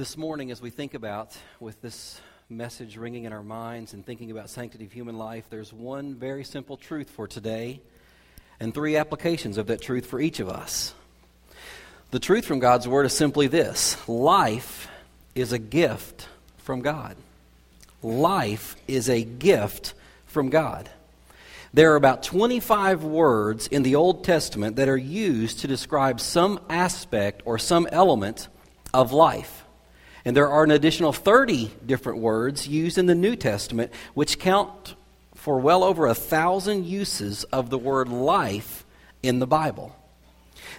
This morning, as we think about with this message ringing in our minds and thinking about sanctity of human life, there's one very simple truth for today and three applications of that truth for each of us. The truth from God's Word is simply this life is a gift from God. Life is a gift from God. There are about 25 words in the Old Testament that are used to describe some aspect or some element of life. And there are an additional 30 different words used in the New Testament, which count for well over a thousand uses of the word life in the Bible.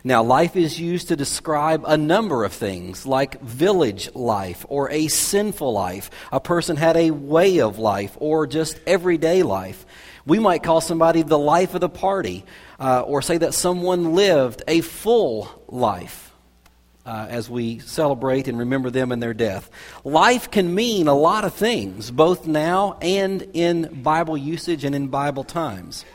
Now, life is used to describe a number of things, like village life or a sinful life. A person had a way of life or just everyday life. We might call somebody the life of the party uh, or say that someone lived a full life uh, as we celebrate and remember them and their death. Life can mean a lot of things, both now and in Bible usage and in Bible times.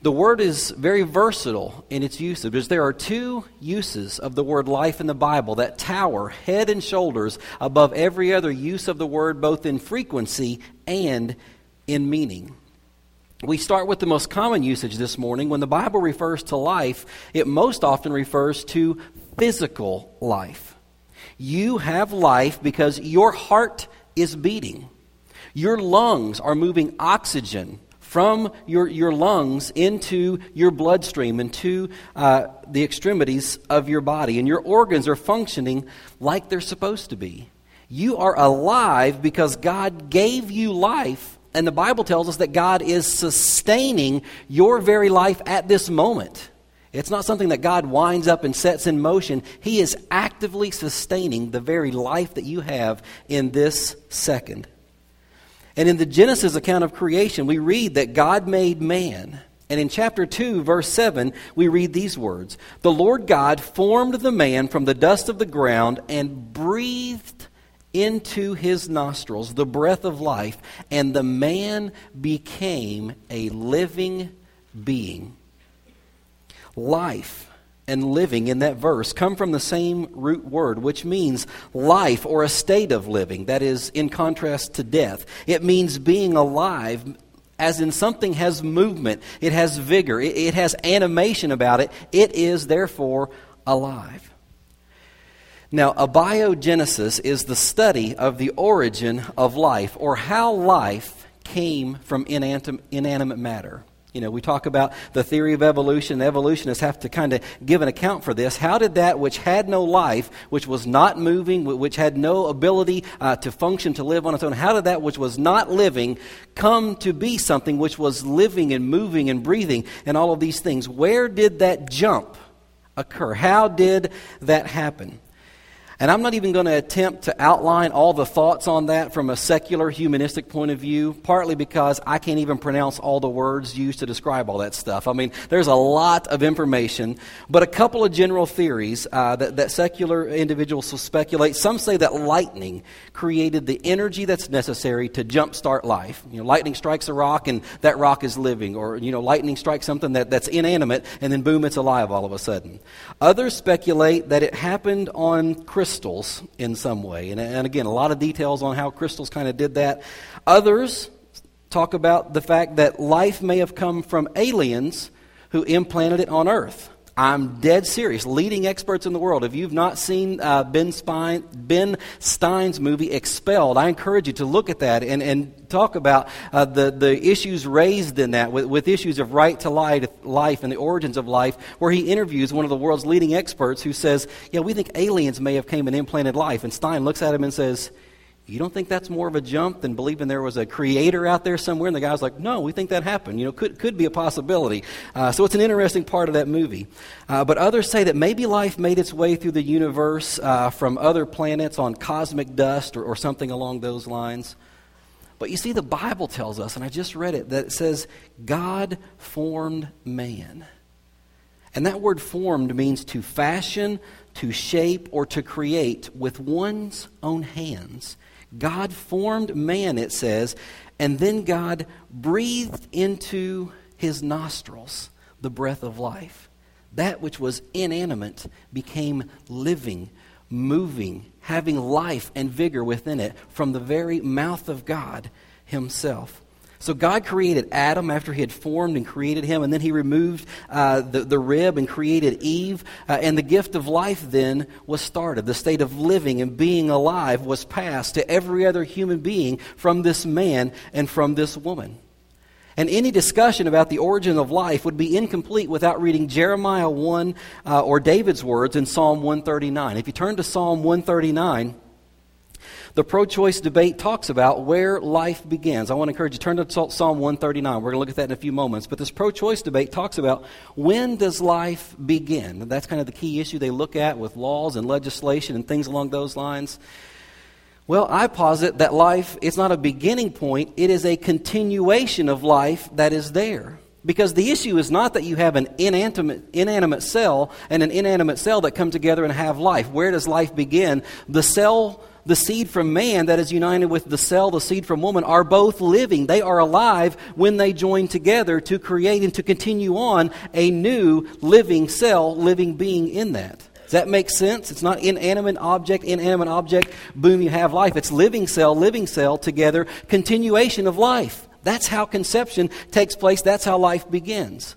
The word is very versatile in its usage because there are two uses of the word life in the Bible that tower head and shoulders above every other use of the word, both in frequency and in meaning. We start with the most common usage this morning. When the Bible refers to life, it most often refers to physical life. You have life because your heart is beating. Your lungs are moving oxygen from your, your lungs into your bloodstream, into uh, the extremities of your body. And your organs are functioning like they're supposed to be. You are alive because God gave you life, and the Bible tells us that God is sustaining your very life at this moment. It's not something that God winds up and sets in motion. He is actively sustaining the very life that you have in this second. And in the Genesis account of creation, we read that God made man. And in chapter 2, verse 7, we read these words The Lord God formed the man from the dust of the ground and breathed into his nostrils the breath of life, and the man became a living being life and living in that verse come from the same root word, which means life or a state of living, that is, in contrast to death. It means being alive, as in something has movement, it has vigor, it, it has animation about it. It is, therefore, alive. Now, abiogenesis is the study of the origin of life, or how life came from inanimate matter. You know, we talk about the theory of evolution. Evolutionists have to kind of give an account for this. How did that which had no life, which was not moving, which had no ability uh, to function, to live on its own, how did that which was not living come to be something which was living and moving and breathing and all of these things? Where did that jump occur? How did that happen? And I'm not even going to attempt to outline all the thoughts on that from a secular humanistic point of view, partly because I can't even pronounce all the words used to describe all that stuff. I mean, there's a lot of information, but a couple of general theories uh, that, that secular individuals will speculate. Some say that lightning created the energy that's necessary to jumpstart life. You know, lightning strikes a rock and that rock is living, or, you know, lightning strikes something that, that's inanimate and then boom, it's alive all of a sudden. Others speculate that it happened on Christmas crystals in some way. And, and again, a lot of details on how crystals kind of did that. Others talk about the fact that life may have come from aliens who implanted it on Earth. I'm dead serious. Leading experts in the world. If you've not seen uh, ben, Spine, ben Stein's movie Expelled, I encourage you to look at that and, and talk about uh, the, the issues raised in that with, with issues of right to life and the origins of life, where he interviews one of the world's leading experts who says, Yeah, we think aliens may have came and implanted life. And Stein looks at him and says, you don't think that's more of a jump than believing there was a creator out there somewhere? And the guy's like, no, we think that happened. You know, could, could be a possibility. Uh, so it's an interesting part of that movie. Uh, but others say that maybe life made its way through the universe uh, from other planets on cosmic dust or, or something along those lines. But you see, the Bible tells us, and I just read it, that it says God formed man. And that word formed means to fashion, to shape, or to create with one's own hands. God formed man, it says, and then God breathed into his nostrils the breath of life. That which was inanimate became living, moving, having life and vigor within it from the very mouth of God Himself. So God created Adam after he had formed and created him, and then he removed uh, the, the rib and created Eve. Uh, and the gift of life then was started. The state of living and being alive was passed to every other human being from this man and from this woman. And any discussion about the origin of life would be incomplete without reading Jeremiah 1 uh, or David's words in Psalm 139. If you turn to Psalm 139, the pro choice debate talks about where life begins. I want to encourage you to turn to Psalm 139. We're going to look at that in a few moments. But this pro choice debate talks about when does life begin? That's kind of the key issue they look at with laws and legislation and things along those lines. Well, I posit that life it's not a beginning point, it is a continuation of life that is there. Because the issue is not that you have an inanimate, inanimate cell and an inanimate cell that come together and have life. Where does life begin? The cell the seed from man that is united with the cell, the seed from woman, are both living. They are alive when they join together to create and to continue on a new living cell, living being in that. Does that make sense? It's not inanimate object, inanimate object, boom, you have life. It's living cell, living cell together, continuation of life. That's how conception takes place. That's how life begins.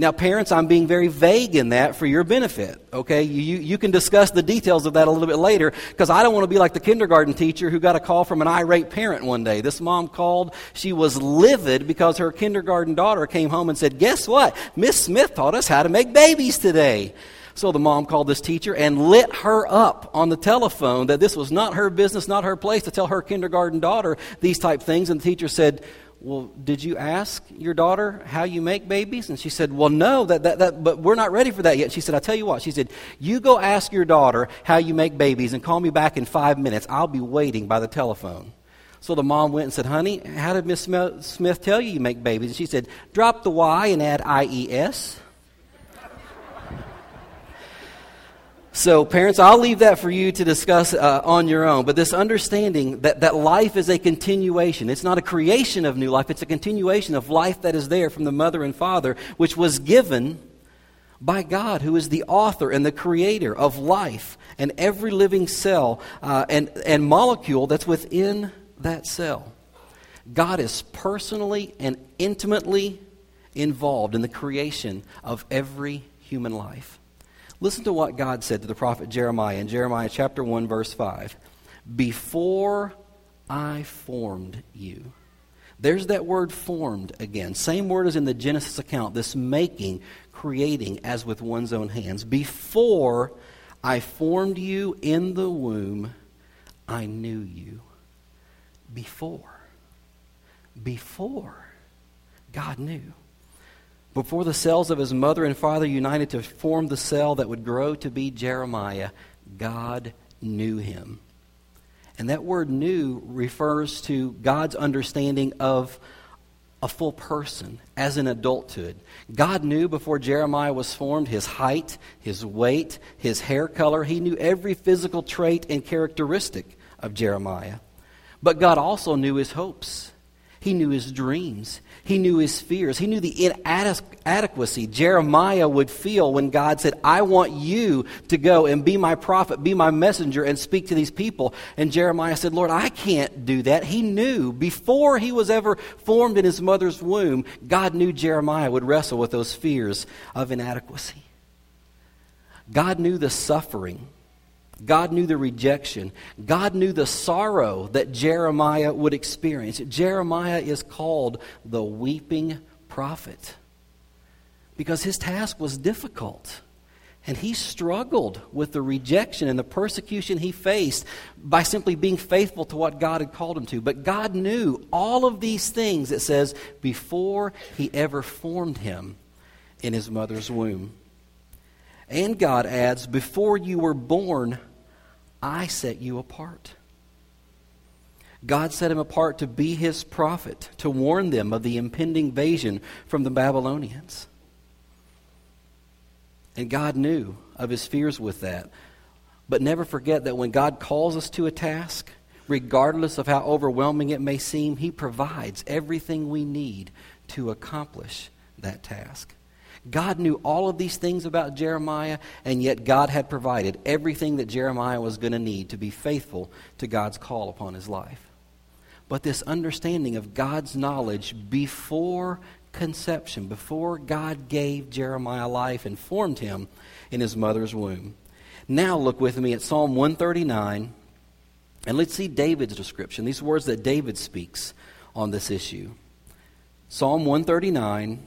Now, parents, I'm being very vague in that for your benefit, okay? You, you can discuss the details of that a little bit later because I don't want to be like the kindergarten teacher who got a call from an irate parent one day. This mom called. She was livid because her kindergarten daughter came home and said, Guess what? Miss Smith taught us how to make babies today. So the mom called this teacher and lit her up on the telephone that this was not her business, not her place to tell her kindergarten daughter these type things. And the teacher said, well, did you ask your daughter how you make babies? And she said, Well, no, that, that, that, but we're not ready for that yet. She said, I'll tell you what. She said, You go ask your daughter how you make babies and call me back in five minutes. I'll be waiting by the telephone. So the mom went and said, Honey, how did Miss Smith tell you you make babies? And she said, Drop the Y and add IES. So, parents, I'll leave that for you to discuss uh, on your own. But this understanding that, that life is a continuation, it's not a creation of new life, it's a continuation of life that is there from the mother and father, which was given by God, who is the author and the creator of life and every living cell uh, and, and molecule that's within that cell. God is personally and intimately involved in the creation of every human life. Listen to what God said to the prophet Jeremiah in Jeremiah chapter 1 verse 5. Before I formed you. There's that word formed again. Same word as in the Genesis account, this making, creating as with one's own hands. Before I formed you in the womb, I knew you. Before. Before. God knew. Before the cells of his mother and father united to form the cell that would grow to be Jeremiah, God knew him. And that word knew refers to God's understanding of a full person as an adulthood. God knew before Jeremiah was formed his height, his weight, his hair color. He knew every physical trait and characteristic of Jeremiah. But God also knew his hopes. He knew his dreams. He knew his fears. He knew the inadequacy Jeremiah would feel when God said, I want you to go and be my prophet, be my messenger, and speak to these people. And Jeremiah said, Lord, I can't do that. He knew before he was ever formed in his mother's womb, God knew Jeremiah would wrestle with those fears of inadequacy. God knew the suffering God knew the rejection. God knew the sorrow that Jeremiah would experience. Jeremiah is called the weeping prophet because his task was difficult. And he struggled with the rejection and the persecution he faced by simply being faithful to what God had called him to. But God knew all of these things, it says, before he ever formed him in his mother's womb. And God adds, before you were born, I set you apart. God set him apart to be his prophet, to warn them of the impending invasion from the Babylonians. And God knew of his fears with that. But never forget that when God calls us to a task, regardless of how overwhelming it may seem, he provides everything we need to accomplish that task. God knew all of these things about Jeremiah, and yet God had provided everything that Jeremiah was going to need to be faithful to God's call upon his life. But this understanding of God's knowledge before conception, before God gave Jeremiah life and formed him in his mother's womb. Now look with me at Psalm 139, and let's see David's description, these words that David speaks on this issue. Psalm 139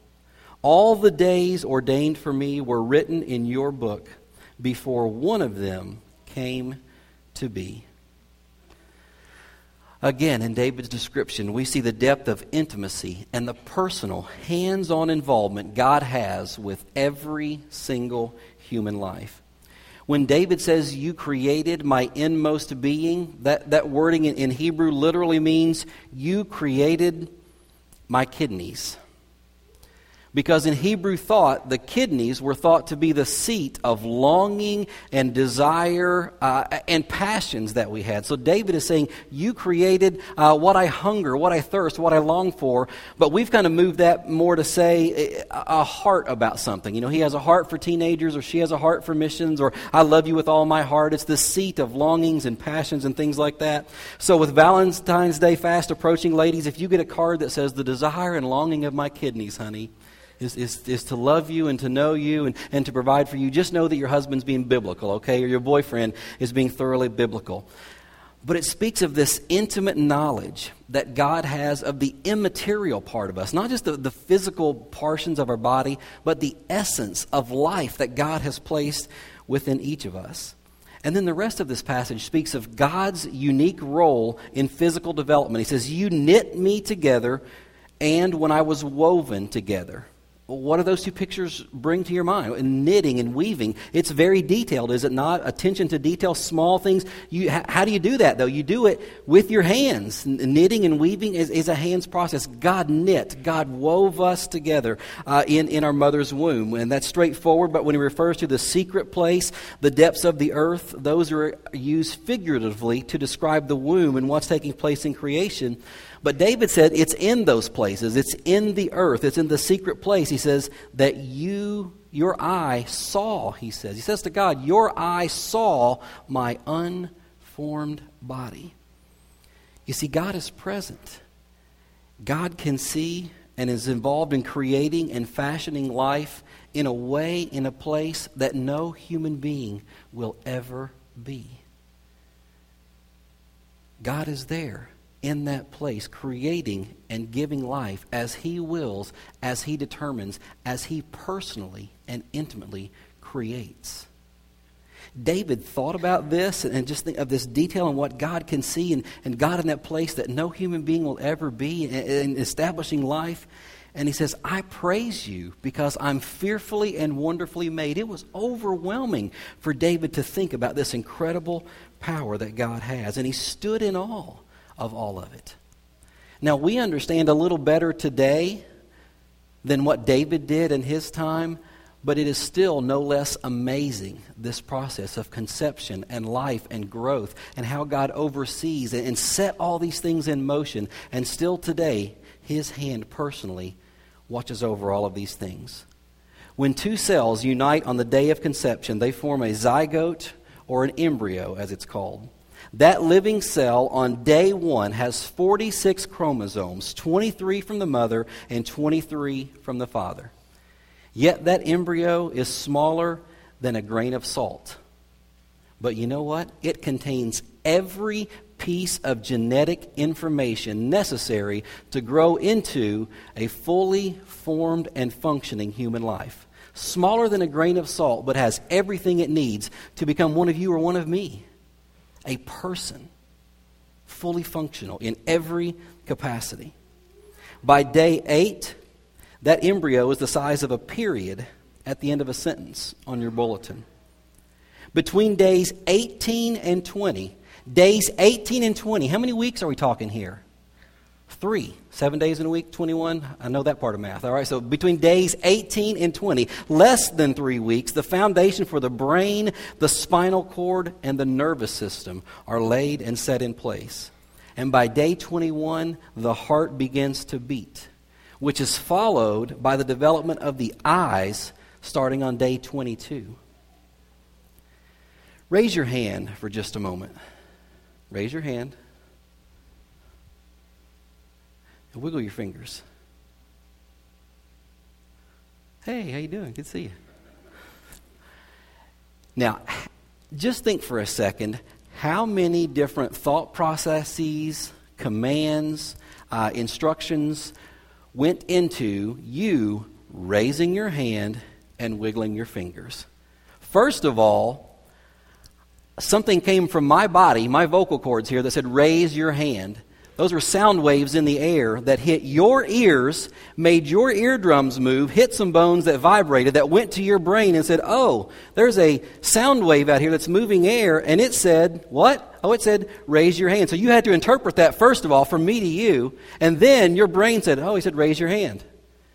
All the days ordained for me were written in your book before one of them came to be. Again, in David's description, we see the depth of intimacy and the personal, hands on involvement God has with every single human life. When David says, You created my inmost being, that, that wording in, in Hebrew literally means, You created my kidneys. Because in Hebrew thought, the kidneys were thought to be the seat of longing and desire uh, and passions that we had. So David is saying, You created uh, what I hunger, what I thirst, what I long for. But we've kind of moved that more to say a, a heart about something. You know, he has a heart for teenagers, or she has a heart for missions, or I love you with all my heart. It's the seat of longings and passions and things like that. So with Valentine's Day fast approaching, ladies, if you get a card that says, The desire and longing of my kidneys, honey, is, is, is to love you and to know you and, and to provide for you. Just know that your husband's being biblical, okay? Or your boyfriend is being thoroughly biblical. But it speaks of this intimate knowledge that God has of the immaterial part of us, not just the, the physical portions of our body, but the essence of life that God has placed within each of us. And then the rest of this passage speaks of God's unique role in physical development. He says, You knit me together, and when I was woven together what do those two pictures bring to your mind? And knitting and weaving. It's very detailed, is it not? Attention to detail, small things. You, how do you do that, though? You do it with your hands. Knitting and weaving is, is a hands process. God knit, God wove us together uh, in, in our mother's womb. And that's straightforward, but when he refers to the secret place, the depths of the earth, those are used figuratively to describe the womb and what's taking place in creation. But David said it's in those places. It's in the earth. It's in the secret place. He says that you, your eye saw, he says. He says to God, Your eye saw my unformed body. You see, God is present. God can see and is involved in creating and fashioning life in a way, in a place that no human being will ever be. God is there in that place, creating and giving life as He wills, as He determines, as He personally and intimately creates. David thought about this and just think of this detail and what God can see and, and God in that place that no human being will ever be in, in establishing life. And he says, I praise you because I'm fearfully and wonderfully made. It was overwhelming for David to think about this incredible power that God has. And he stood in awe of all of it. Now, we understand a little better today than what David did in his time, but it is still no less amazing, this process of conception and life and growth, and how God oversees and set all these things in motion. And still today, his hand personally watches over all of these things. When two cells unite on the day of conception, they form a zygote or an embryo, as it's called. That living cell on day one has 46 chromosomes 23 from the mother and 23 from the father. Yet that embryo is smaller than a grain of salt. But you know what? It contains every piece of genetic information necessary to grow into a fully formed and functioning human life. Smaller than a grain of salt, but has everything it needs to become one of you or one of me a person, fully functional in every capacity. By day eight, That embryo is the size of a period at the end of a sentence on your bulletin. Between days 18 and 20, days 18 and 20, how many weeks are we talking here? Three. Seven days in a week, 21. I know that part of math. All right, so between days 18 and 20, less than three weeks, the foundation for the brain, the spinal cord, and the nervous system are laid and set in place. And by day 21, the heart begins to beat, which is followed by the development of the eyes starting on day 22. Raise your hand for just a moment. Raise your hand. And wiggle your fingers. Hey, how you doing? Good to see you. Now, just think for a second how many different thought processes, commands, uh, instructions went into you raising your hand and wiggling your fingers. First of all, something came from my body, my vocal cords here, that said, raise your hand. Those were sound waves in the air that hit your ears, made your eardrums move, hit some bones that vibrated, that went to your brain and said, Oh, there's a sound wave out here that's moving air. And it said, What? Oh, it said, Raise your hand. So you had to interpret that, first of all, from me to you. And then your brain said, Oh, he said, Raise your hand.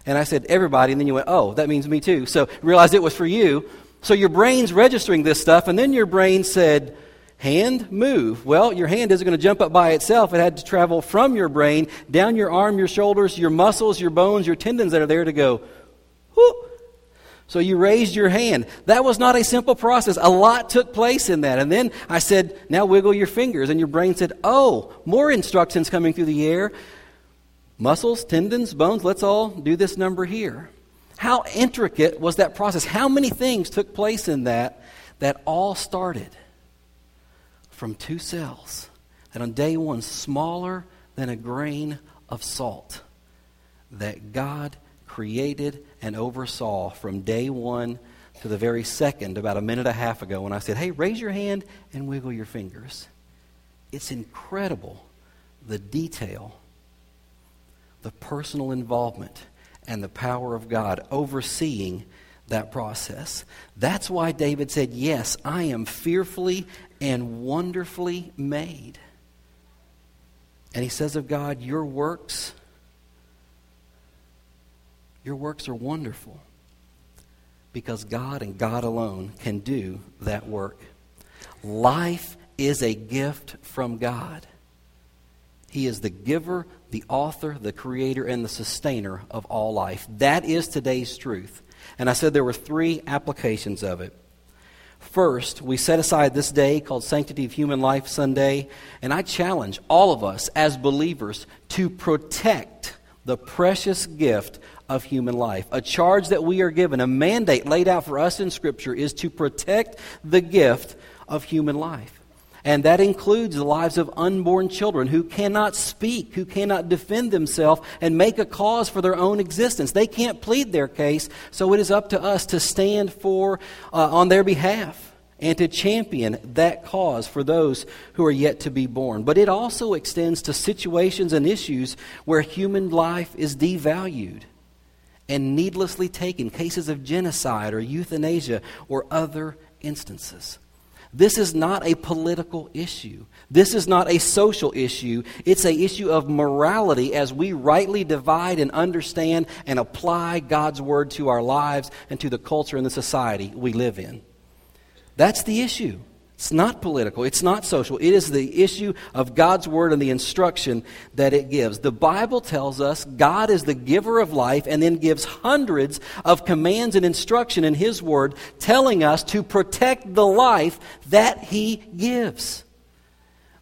And I said, Everybody. And then you went, Oh, that means me too. So realized it was for you. So your brain's registering this stuff. And then your brain said, Hand, move. Well, your hand isn't going to jump up by itself. It had to travel from your brain, down your arm, your shoulders, your muscles, your bones, your tendons that are there to go. So you raised your hand. That was not a simple process. A lot took place in that. And then I said, now wiggle your fingers. And your brain said, oh, more instructions coming through the air. Muscles, tendons, bones, let's all do this number here. How intricate was that process? How many things took place in that that all started? From two cells that on day one, smaller than a grain of salt, that God created and oversaw from day one to the very second, about a minute and a half ago, when I said, Hey, raise your hand and wiggle your fingers. It's incredible the detail, the personal involvement, and the power of God overseeing that process. That's why David said, Yes, I am fearfully and wonderfully made. And he says of God, Your works, your works are wonderful because God and God alone can do that work. Life is a gift from God. He is the giver, the author, the creator, and the sustainer of all life. That is today's truth. And I said there were three applications of it. First, we set aside this day called Sanctity of Human Life Sunday, and I challenge all of us as believers to protect the precious gift of human life. A charge that we are given, a mandate laid out for us in Scripture, is to protect the gift of human life. And that includes the lives of unborn children who cannot speak, who cannot defend themselves and make a cause for their own existence. They can't plead their case, so it is up to us to stand for uh, on their behalf and to champion that cause for those who are yet to be born. But it also extends to situations and issues where human life is devalued and needlessly taken, cases of genocide or euthanasia or other instances. This is not a political issue. This is not a social issue. It's a issue of morality as we rightly divide and understand and apply God's word to our lives and to the culture and the society we live in. That's the issue. It's not political. It's not social. It is the issue of God's Word and the instruction that it gives. The Bible tells us God is the giver of life and then gives hundreds of commands and instruction in His Word telling us to protect the life that He gives.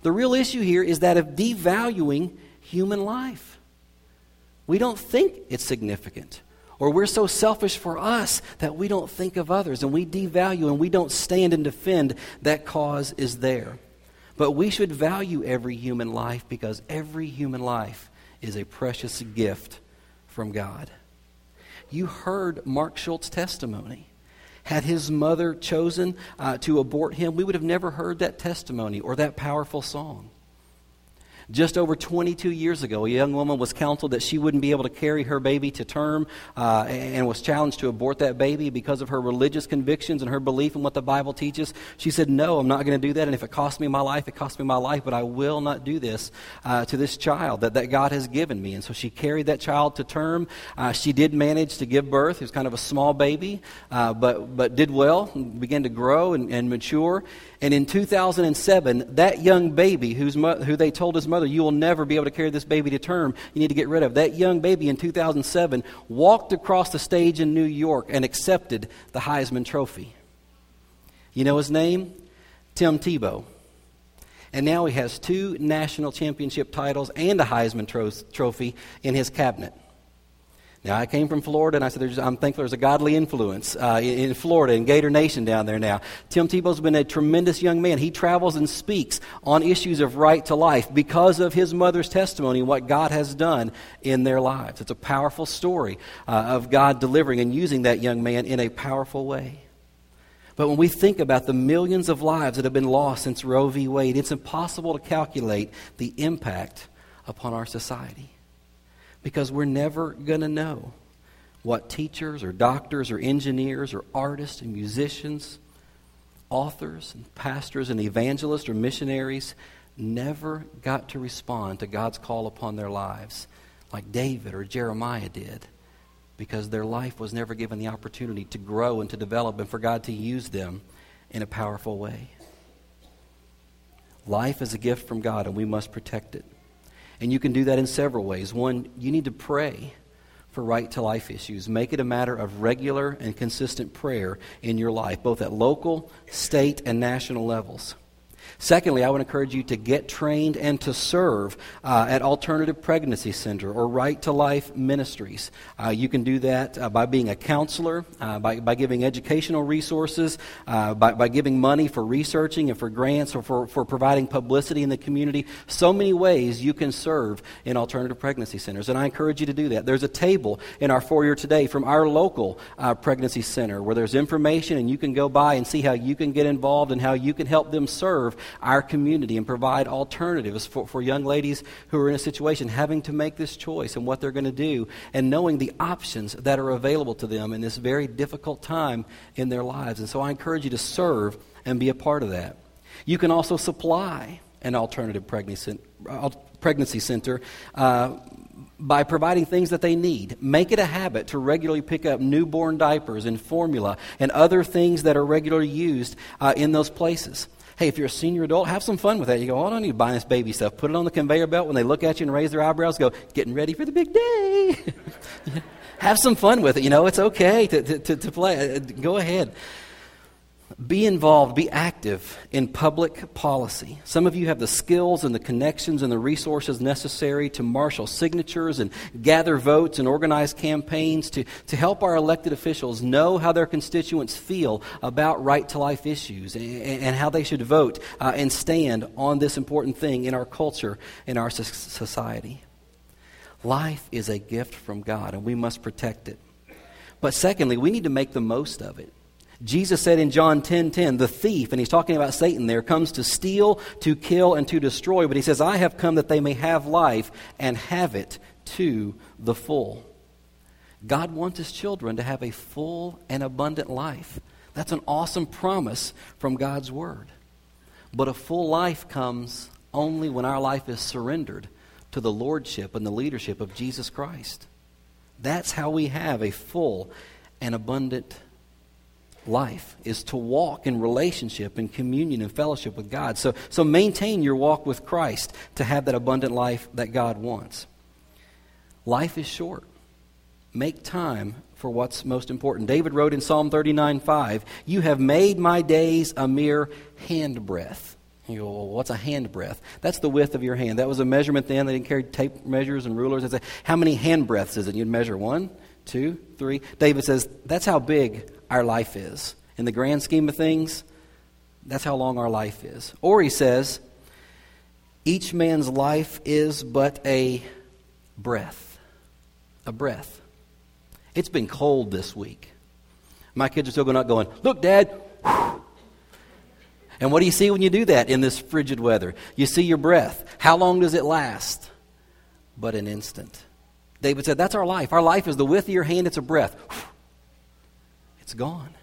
The real issue here is that of devaluing human life. We don't think it's significant. Or we're so selfish for us that we don't think of others and we devalue and we don't stand and defend that cause is there. But we should value every human life because every human life is a precious gift from God. You heard Mark Schultz's testimony. Had his mother chosen uh, to abort him, we would have never heard that testimony or that powerful song. Just over 22 years ago, a young woman was counseled that she wouldn't be able to carry her baby to term uh, and was challenged to abort that baby because of her religious convictions and her belief in what the Bible teaches. She said, No, I'm not going to do that. And if it costs me my life, it costs me my life, but I will not do this uh, to this child that, that God has given me. And so she carried that child to term. Uh, she did manage to give birth. It was kind of a small baby, uh, but, but did well, began to grow and, and mature. And in 2007, that young baby mo- who they told his mother, You will never be able to carry this baby to term, you need to get rid of, that young baby in 2007 walked across the stage in New York and accepted the Heisman Trophy. You know his name? Tim Tebow. And now he has two national championship titles and a Heisman tro- Trophy in his cabinet. Now, I came from Florida, and I said, I'm thankful there's a godly influence uh, in, Florida, in Gator Nation down there now. Tim Tebow's been a tremendous young man. He travels and speaks on issues of right to life because of his mother's testimony and what God has done in their lives. It's a powerful story uh, of God delivering and using that young man in a powerful way. But when we think about the millions of lives that have been lost since Roe v. Wade, it's impossible to calculate the impact upon our society because we're never going to know what teachers or doctors or engineers or artists and musicians, authors and pastors and evangelists or missionaries never got to respond to God's call upon their lives like David or Jeremiah did because their life was never given the opportunity to grow and to develop and for God to use them in a powerful way. Life is a gift from God and we must protect it. And you can do that in several ways. One, you need to pray for right to life issues. Make it a matter of regular and consistent prayer in your life, both at local, state, and national levels. Secondly, I would encourage you to get trained and to serve uh, at Alternative Pregnancy Center or Right to Life Ministries. Uh, you can do that uh, by being a counselor, uh, by, by giving educational resources, uh, by, by giving money for researching and for grants or for, for providing publicity in the community. So many ways you can serve in alternative pregnancy centers, and I encourage you to do that. There's a table in our foyer today from our local uh, pregnancy center where there's information, and you can go by and see how you can get involved and how you can help them serve our community and provide alternatives for, for young ladies who are in a situation having to make this choice and what they're going to do and knowing the options that are available to them in this very difficult time in their lives. And so I encourage you to serve and be a part of that. You can also supply an alternative pregnancy, pregnancy center uh, by providing things that they need. Make it a habit to regularly pick up newborn diapers and formula and other things that are regularly used uh, in those places. Hey, if you're a senior adult, have some fun with that. You go, oh, I don't need to buy this baby stuff. Put it on the conveyor belt. When they look at you and raise their eyebrows, go, getting ready for the big day. have some fun with it. You know, it's okay to, to, to play. Uh, go ahead. Be involved, be active in public policy. Some of you have the skills and the connections and the resources necessary to marshal signatures and gather votes and organize campaigns to, to help our elected officials know how their constituents feel about right to life issues and, and how they should vote uh, and stand on this important thing in our culture, in our society. Life is a gift from God, and we must protect it. But secondly, we need to make the most of it. Jesus said in John 10 10, the thief, and he's talking about Satan there, comes to steal, to kill, and to destroy. But he says, I have come that they may have life and have it to the full. God wants his children to have a full and abundant life. That's an awesome promise from God's word. But a full life comes only when our life is surrendered to the lordship and the leadership of Jesus Christ. That's how we have a full and abundant life is to walk in relationship and communion and fellowship with God. So, so maintain your walk with Christ to have that abundant life that God wants. Life is short. Make time for what's most important. David wrote in Psalm 39 5, You have made my days a mere handbreadth. You go, well, what's a handbreadth? That's the width of your hand. That was a measurement then. They didn't carry tape measures and rulers. They'd say, how many handbreadths is it? You'd measure one, two, three. David says, that's how big our life is. In the grand scheme of things, that's how long our life is. Or he says, each man's life is but a breath. A breath. It's been cold this week. My kids are still going out going, Look, Dad. And what do you see when you do that in this frigid weather? You see your breath. How long does it last? But an instant. David said, That's our life. Our life is the width of your hand, it's a breath. It's gone.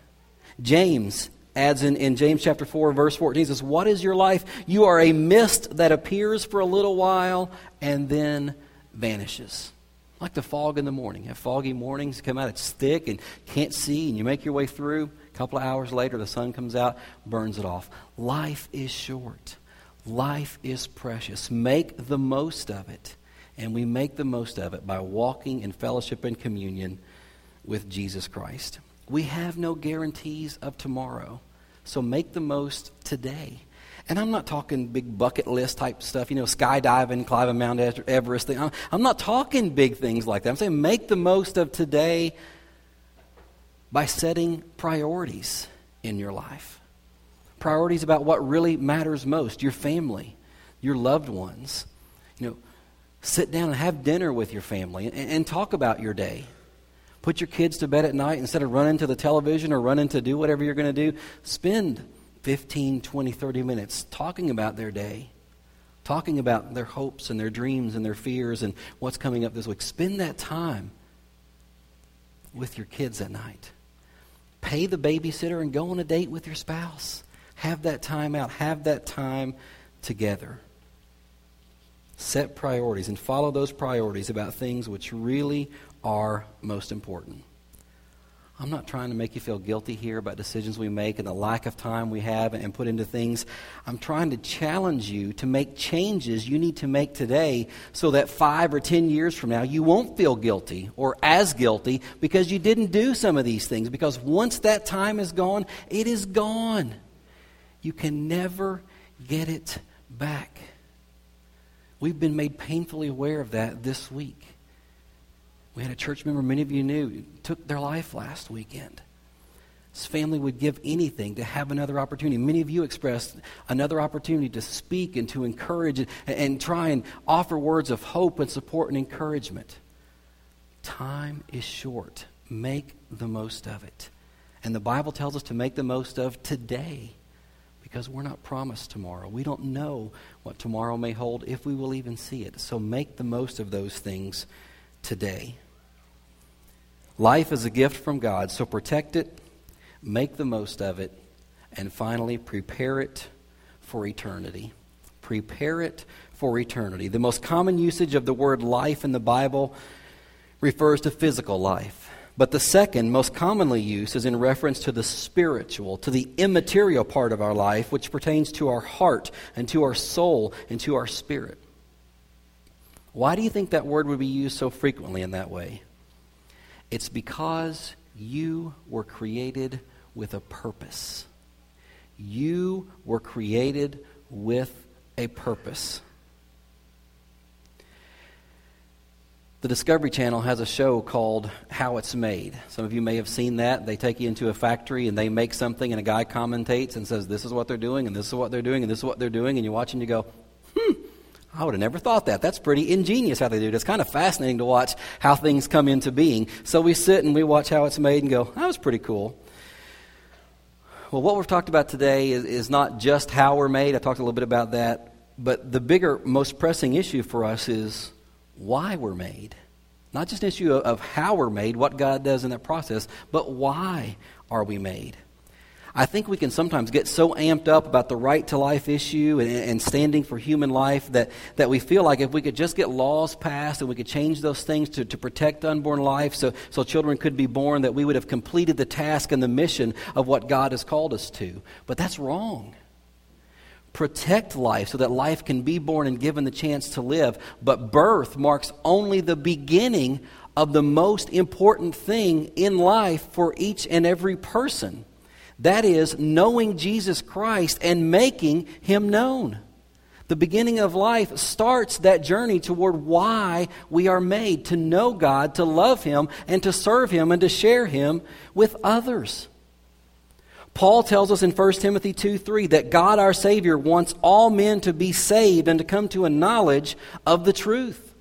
James adds in, in James chapter 4, verse 14, says, What is your life? You are a mist that appears for a little while and then vanishes. Like the fog in the morning. Have foggy mornings, come out, it's thick and can't see, and you make your way through. A couple of hours later, the sun comes out, burns it off. Life is short. Life is precious. Make the most of it. And we make the most of it by walking in fellowship and communion with Jesus Christ. We have no guarantees of tomorrow. So make the most today. And I'm not talking big bucket list type stuff, you know, skydiving, climbing Mount Everest thing. I'm not talking big things like that. I'm saying make the most of today by setting priorities in your life. Priorities about what really matters most your family, your loved ones. You know, sit down and have dinner with your family and, and talk about your day. Put your kids to bed at night instead of running to the television or running to do whatever you're going to do. Spend 15, 20, 30 minutes talking about their day, talking about their hopes and their dreams and their fears and what's coming up this week. Spend that time with your kids at night. Pay the babysitter and go on a date with your spouse. Have that time out. Have that time together. Set priorities and follow those priorities about things which really are most important. I'm not trying to make you feel guilty here about decisions we make and the lack of time we have and put into things. I'm trying to challenge you to make changes you need to make today so that five or ten years from now you won't feel guilty or as guilty because you didn't do some of these things. Because once that time is gone, it is gone. You can never get it back. We've been made painfully aware of that this week. We had a church member many of you knew took their life last weekend. His family would give anything to have another opportunity. Many of you expressed another opportunity to speak and to encourage and, and try and offer words of hope and support and encouragement. Time is short. Make the most of it. And the Bible tells us to make the most of today because we're not promised tomorrow. We don't know what tomorrow may hold if we will even see it. So make the most of those things today. Life is a gift from God, so protect it, make the most of it, and finally, prepare it for eternity. Prepare it for eternity. The most common usage of the word life in the Bible refers to physical life. But the second, most commonly used, is in reference to the spiritual, to the immaterial part of our life, which pertains to our heart and to our soul and to our spirit. Why do you think that word would be used so frequently in that way? It's because you were created with a purpose. You were created with a purpose. The Discovery Channel has a show called How It's Made. Some of you may have seen that. They take you into a factory and they make something, and a guy commentates and says, This is what they're doing, and this is what they're doing, and this is what they're doing, and you watch and you go, Hmm, I would have never thought that. That's pretty ingenious how they do it. It's kind of fascinating to watch how things come into being. So we sit and we watch how it's made and go, that was pretty cool. Well, what we've talked about today is, is not just how we're made. I talked a little bit about that. But the bigger, most pressing issue for us is why we're made. Not just an issue of, how we're made, what God does in that process, but why are we made? I think we can sometimes get so amped up about the right to life issue and, and, standing for human life that, that we feel like if we could just get laws passed and we could change those things to, to protect unborn life so, so children could be born, that we would have completed the task and the mission of what God has called us to. But that's wrong. Protect life so that life can be born and given the chance to live. But birth marks only the beginning of the most important thing in life for each and every person. That is, knowing Jesus Christ and making him known. The beginning of life starts that journey toward why we are made to know God, to love Him, and to serve Him and to share Him with others. Paul tells us in 1 Timothy 2 3 that God our Savior wants all men to be saved and to come to a knowledge of the truth.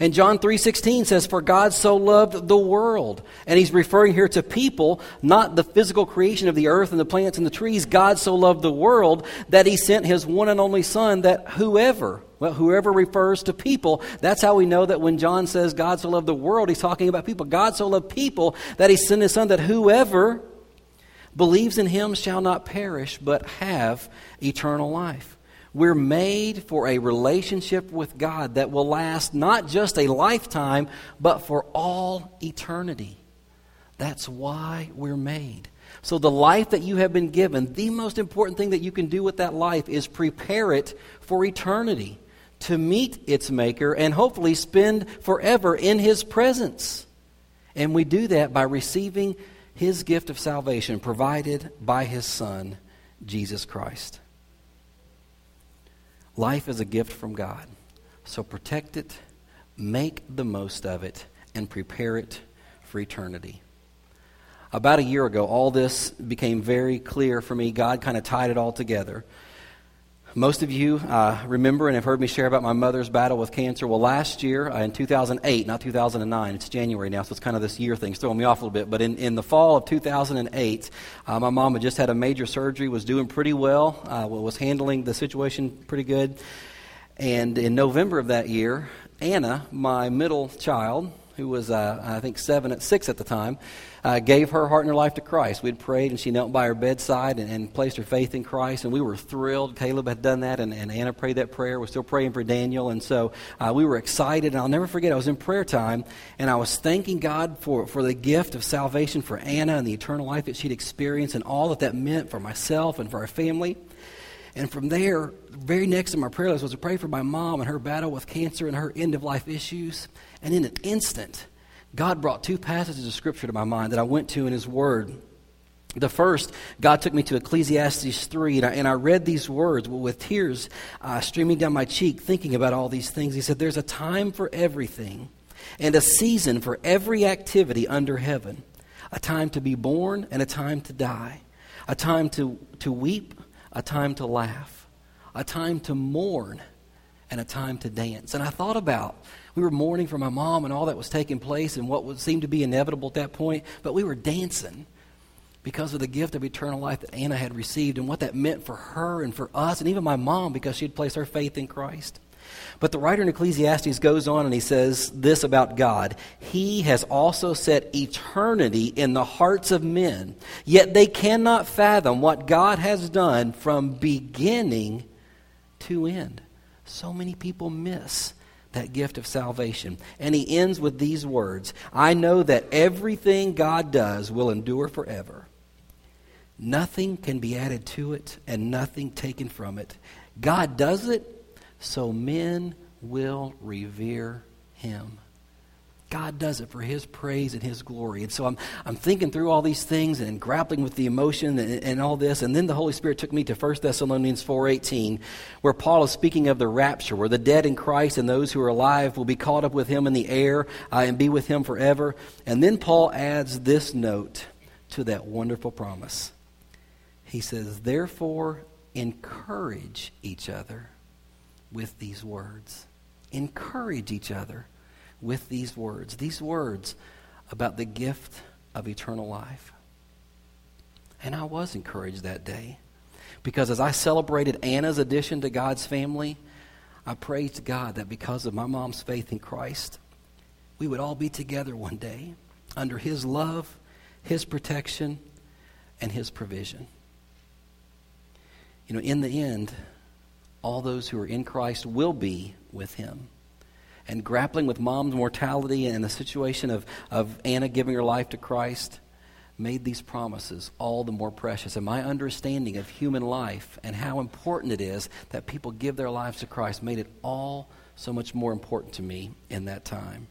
And John 3:16 says for God so loved the world. And he's referring here to people, not the physical creation of the earth and the plants and the trees. God so loved the world that he sent his one and only son that whoever, well whoever refers to people, that's how we know that when John says God so loved the world, he's talking about people. God so loved people that he sent his son that whoever believes in him shall not perish but have eternal life. We're made for a relationship with God that will last not just a lifetime, but for all eternity. That's why we're made. So, the life that you have been given, the most important thing that you can do with that life is prepare it for eternity, to meet its Maker, and hopefully spend forever in His presence. And we do that by receiving His gift of salvation provided by His Son, Jesus Christ. Life is a gift from God. So protect it, make the most of it, and prepare it for eternity. About a year ago, all this became very clear for me. God kind of tied it all together. Most of you uh, remember and have heard me share about my mother's battle with cancer. Well, last year, uh, in 2008, not 2009, it's January now, so it's kind of this year thing. Throwing me off a little bit. But in, in the fall of 2008, uh, my mom had just had a major surgery, was doing pretty well, uh, was handling the situation pretty good. And in November of that year, Anna, my middle child, who was, uh, I think, seven at six at the time, uh, gave her heart and her life to Christ. We'd prayed, and she knelt by her bedside and, and, placed her faith in Christ, and we were thrilled. Caleb had done that, and, and Anna prayed that prayer. We're still praying for Daniel, and so uh, we were excited. And I'll never forget, I was in prayer time, and I was thanking God for, for the gift of salvation for Anna and the eternal life that she'd experienced, and all that that meant for myself and for our family. And from there, very next to my prayer list was to pray for my mom and her battle with cancer and her end of life issues. And in an instant, God brought two passages of Scripture to my mind that I went to in His Word. The first, God took me to Ecclesiastes 3, and I, and I read these words with tears uh, streaming down my cheek, thinking about all these things. He said, There's a time for everything, and a season for every activity under heaven a time to be born and a time to die, a time to, to weep, a time to laugh, a time to mourn, and a time to dance. And I thought about we were mourning for my mom and all that was taking place and what would seem to be inevitable at that point, but we were dancing because of the gift of eternal life that Anna had received and what that meant for her and for us and even my mom because she had placed her faith in Christ. But the writer in Ecclesiastes goes on and he says this about God He has also set eternity in the hearts of men, yet they cannot fathom what God has done from beginning to end. So many people miss that gift of salvation. And he ends with these words I know that everything God does will endure forever. Nothing can be added to it and nothing taken from it. God does it so men will revere him. God does it for His praise and His glory. And so I'm, I'm thinking through all these things and grappling with the emotion and, and all this. And then the Holy Spirit took me to 1 Thessalonians 4.18, where Paul is speaking of the rapture, where the dead in Christ and those who are alive will be caught up with Him in the air uh, and be with Him forever. And then Paul adds this note to that wonderful promise. He says, Therefore, encourage each other with these words. Encourage each other with these words, these words about the gift of eternal life. And I was encouraged that day because as I celebrated Anna's addition to God's family, I praised God that because of my mom's faith in Christ, we would all be together one day under His love, His protection, and His provision. You know, in the end, all those who are in Christ will be with Him and grappling with mom's mortality and the situation of, of Anna giving her life to Christ made these promises all the more precious. And my understanding of human life and how important it is that people give their lives to Christ made it all so much more important to me in that time.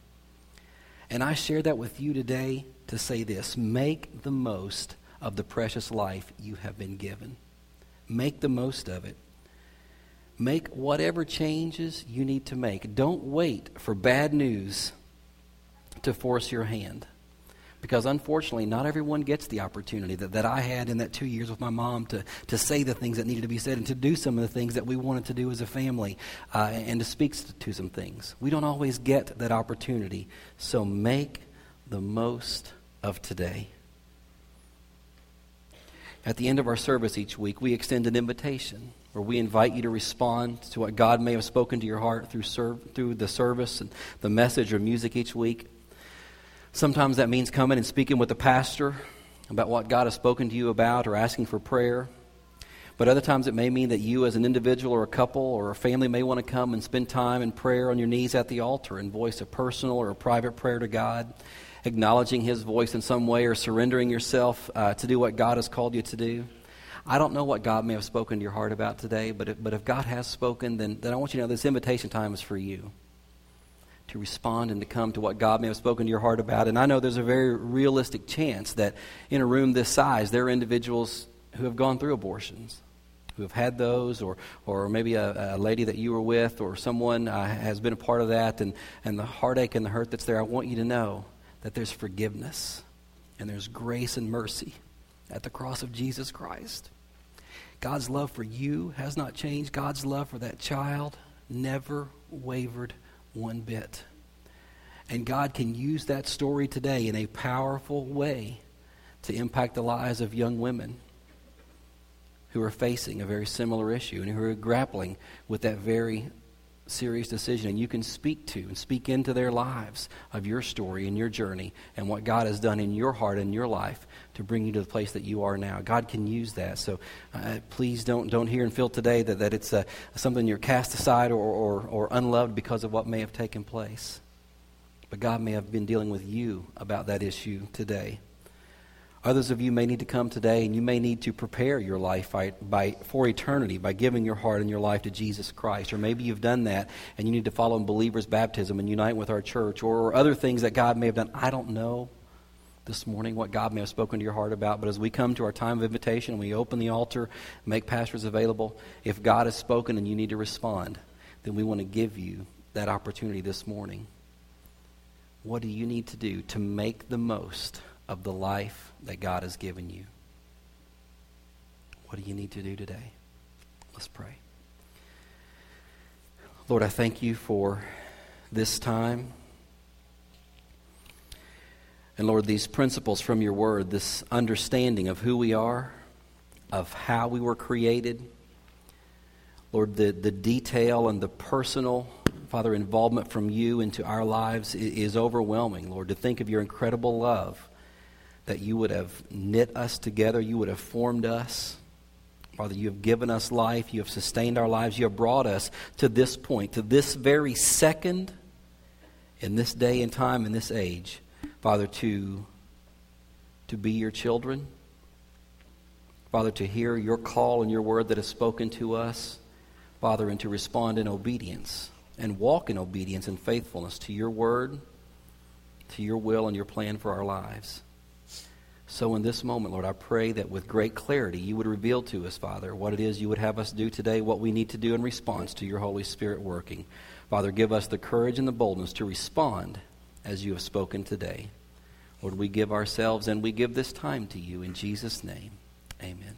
And I share that with you today to say this make the most of the precious life you have been given. Make the most of it. Make whatever changes you need to make. Don't wait for bad news to force your hand. Because unfortunately, not everyone gets the opportunity that, that I had in that two years with my mom to, to say the things that needed to be said and to do some of the things that we wanted to do as a family uh, and to speak to some things. We don't always get that opportunity. So make the most of today. At the end of our service each week, we extend an invitation where we invite you to respond to what God may have spoken to your heart through, serve, through the service and the message or music each week. Sometimes that means coming and speaking with the pastor about what God has spoken to you about or asking for prayer. But other times it may mean that you, as an individual or a couple or a family, may want to come and spend time in prayer on your knees at the altar and voice a personal or a private prayer to God, acknowledging His voice in some way or surrendering yourself uh, to do what God has called you to do. I don't know what God may have spoken to your heart about today, but if, but if God has spoken, then, then I want you to know this invitation time is for you to respond and to come to what God may have spoken to your heart about. And I know there's a very realistic chance that in a room this size, there are individuals who have gone through abortions, who have had those, or, or maybe a, a lady that you were with, or someone uh, has been a part of that, and, and the heartache and the hurt that's there. I want you to know that there's forgiveness and there's grace and mercy at the cross of Jesus Christ. God's love for you has not changed. God's love for that child never wavered one bit. And God can use that story today in a powerful way to impact the lives of young women who are facing a very similar issue and who are grappling with that very serious decision. And you can speak to and speak into their lives of your story and your journey and what God has done in your heart and your life to bring you to the place that you are now. God can use that. So uh, please don't, don't hear and feel today that, that it's uh, something you're cast aside or, or, or unloved because of what may have taken place. But God may have been dealing with you about that issue today. Others of you may need to come today and you may need to prepare your life by, by, for eternity by giving your heart and your life to Jesus Christ. Or maybe you've done that and you need to follow in believer's baptism and unite with our church or, or other things that God may have done. I don't know this morning what God may have spoken to your heart about. But as we come to our time of invitation, we open the altar, make pastors available. If God has spoken and you need to respond, then we want to give you that opportunity this morning. What do you need to do to make the most of the life that God has given you? What do you need to do today? Let's pray. Lord, I thank you for this time. And Lord, these principles from your word, this understanding of who we are, of how we were created, Lord, the, the detail and the personal, Father, involvement from you into our lives is overwhelming, Lord, to think of your incredible love, that you would have knit us together, you would have formed us. Father, you have given us life, you have sustained our lives, you have brought us to this point, to this very second, in this day and time, in this age. Father, to, to be your children. Father, to hear your call and your word that is spoken to us. Father, and to respond in obedience and walk in obedience and faithfulness to your word, to your will, and your plan for our lives. So, in this moment, Lord, I pray that with great clarity you would reveal to us, Father, what it is you would have us do today, what we need to do in response to your Holy Spirit working. Father, give us the courage and the boldness to respond as you have spoken today. Lord, we give ourselves and we give this time to you in Jesus' name. Amen.